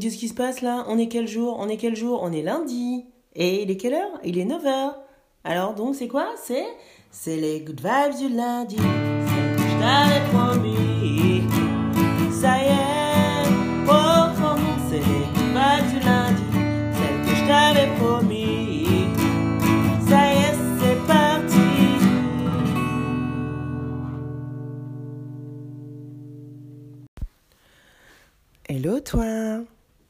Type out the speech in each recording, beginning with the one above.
qu'est-ce qui se passe là? On est quel jour? On est quel jour? On est lundi. Et il est quelle heure? Il est 9h. Alors donc c'est quoi? C'est c'est les good vibes du lundi. C'est que je t'avais promis. Ça y est, oh, oh, du lundi. Celle que je t'avais promis. Ça y est, c'est parti. Hello toi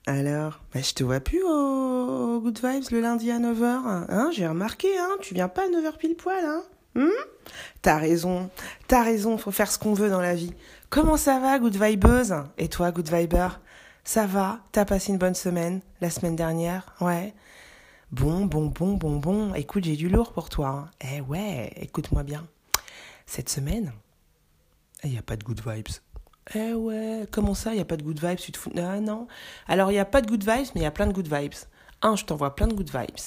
Alors, bah, je te vois plus au Good Vibes le lundi à 9h. Hein, j'ai remarqué, hein, tu viens pas à 9h pile poil, hein Hmm? T'as raison, t'as raison, faut faire ce qu'on veut dans la vie. Comment ça va, Good Vibeuse Et toi, Good Viber Ça va? T'as passé une bonne semaine la semaine dernière? Ouais. Bon, bon, bon, bon, bon. Écoute, j'ai du lourd pour toi. hein. Eh ouais, écoute-moi bien. Cette semaine, il n'y a pas de good vibes. Eh ouais, comment ça, il n'y a pas de good vibes Tu te fous? Ah non. Alors, il n'y a pas de good vibes, mais il y a plein de good vibes. Un, je t'envoie plein de good vibes.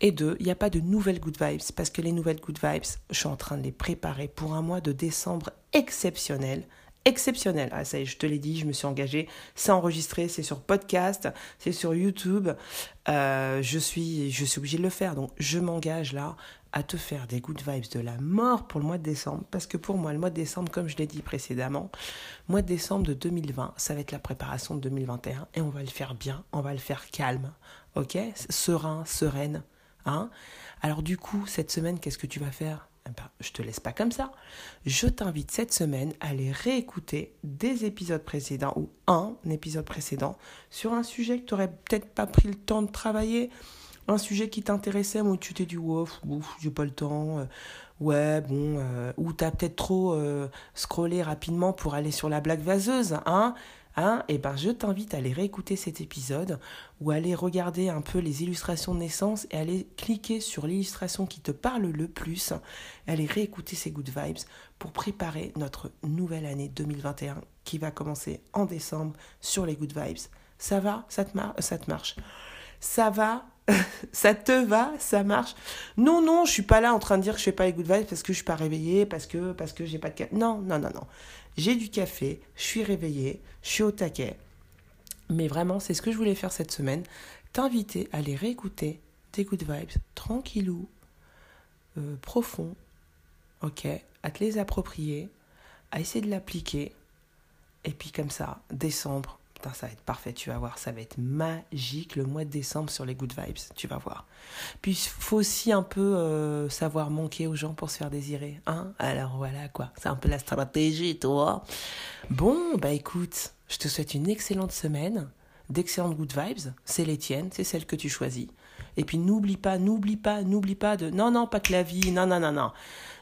Et deux, il n'y a pas de nouvelles good vibes, parce que les nouvelles good vibes, je suis en train de les préparer pour un mois de décembre exceptionnel. Exceptionnel. Ah, ça y est, je te l'ai dit, je me suis engagée. C'est enregistré, c'est sur podcast, c'est sur YouTube. Euh, je, suis, je suis obligée de le faire. Donc, je m'engage là à te faire des good vibes de la mort pour le mois de décembre. Parce que pour moi, le mois de décembre, comme je l'ai dit précédemment, mois de décembre de 2020, ça va être la préparation de 2021. Et on va le faire bien, on va le faire calme. Ok? Serein, sereine. Hein? Alors du coup, cette semaine, qu'est-ce que tu vas faire? Ben, Je te laisse pas comme ça. Je t'invite cette semaine à aller réécouter des épisodes précédents ou un épisode précédent sur un sujet que tu n'aurais peut-être pas pris le temps de travailler, un sujet qui t'intéressait, mais où tu t'es dit, ouf, ouf j'ai pas le temps, euh, ouais, bon, euh, ou t'as peut-être trop euh, scrollé rapidement pour aller sur la blague vaseuse, hein Et ben je t'invite à aller réécouter cet épisode ou aller regarder un peu les illustrations de naissance et aller cliquer sur l'illustration qui te parle le plus, aller réécouter ces good vibes pour préparer notre nouvelle année 2021 qui va commencer en décembre sur les good vibes. Ça va? Ça te marche? Ça va? ça te va, ça marche. Non, non, je suis pas là en train de dire que je fais pas les good vibes parce que je suis pas réveillée, parce que parce que j'ai pas de café. Non, non, non, non. J'ai du café, je suis réveillée, je suis au taquet. Mais vraiment, c'est ce que je voulais faire cette semaine. T'inviter à aller réécouter tes good vibes tranquillou, euh, profond, ok, à te les approprier, à essayer de l'appliquer. Et puis comme ça, décembre, Putain, ça va être parfait, tu vas voir, ça va être magique le mois de décembre sur les good vibes, tu vas voir. Puis il faut aussi un peu euh, savoir manquer aux gens pour se faire désirer, hein Alors voilà quoi, c'est un peu la stratégie, toi. Bon, bah écoute, je te souhaite une excellente semaine, d'excellentes good vibes, c'est les tiennes, c'est celles que tu choisis. Et puis n'oublie pas, n'oublie pas, n'oublie pas de... Non, non, pas que la vie, non, non, non, non.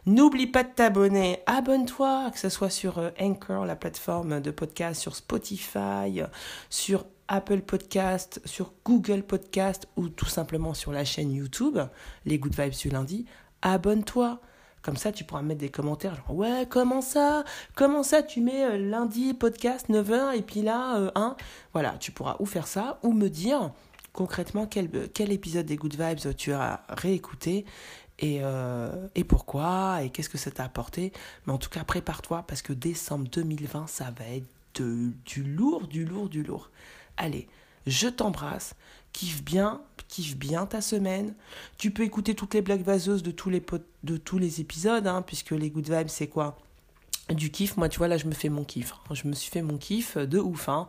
N'oublie pas de t'abonner. Abonne-toi, que ce soit sur euh, Anchor, la plateforme de podcast, sur Spotify, sur Apple Podcast, sur Google Podcast ou tout simplement sur la chaîne YouTube, les Good Vibes du lundi. Abonne-toi. Comme ça, tu pourras mettre des commentaires genre Ouais, comment ça? Comment ça tu mets euh, lundi podcast 9h et puis là, euh, hein Voilà, tu pourras ou faire ça ou me dire concrètement quel, quel épisode des Good Vibes tu as réécouté et, euh, et pourquoi et qu'est-ce que ça t'a apporté. Mais en tout cas, prépare-toi parce que décembre 2020, ça va être du lourd, du lourd, du lourd. Allez, je t'embrasse. Kiffe bien, kiffe bien ta semaine. Tu peux écouter toutes les blagues vaseuses de tous les, de tous les épisodes, hein, puisque les good vibes, c'est quoi? Du kiff, moi tu vois là je me fais mon kiff, je me suis fait mon kiff de ouf, hein.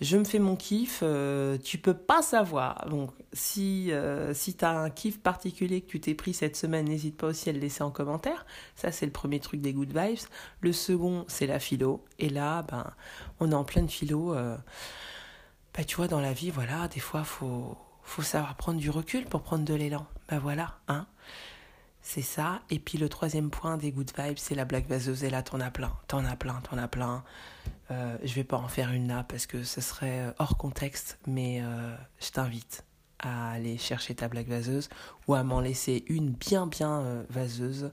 je me fais mon kiff, euh, tu peux pas savoir, donc si, euh, tu un kiff particulier que tu t'es pris cette semaine, n'hésite pas aussi à le laisser en commentaire, ça c'est le premier truc des good vibes, le second c'est la philo, et là ben on est en pleine philo, euh, ben, tu vois dans la vie voilà, des fois faut, faut savoir prendre du recul pour prendre de l'élan, ben voilà, hein c'est ça. Et puis le troisième point des good vibes, c'est la blague vaseuse. Et là, t'en as plein, t'en as plein, t'en as plein. Euh, je vais pas en faire une là parce que ce serait euh, hors contexte, mais euh, je t'invite à aller chercher ta blague vaseuse ou à m'en laisser une bien bien vaseuse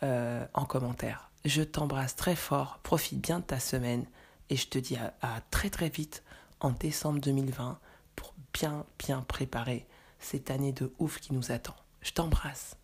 en commentaire. Je t'embrasse très fort, profite bien de ta semaine et je te dis à, à très très vite en décembre 2020 pour bien bien préparer cette année de ouf qui nous attend. Je t'embrasse.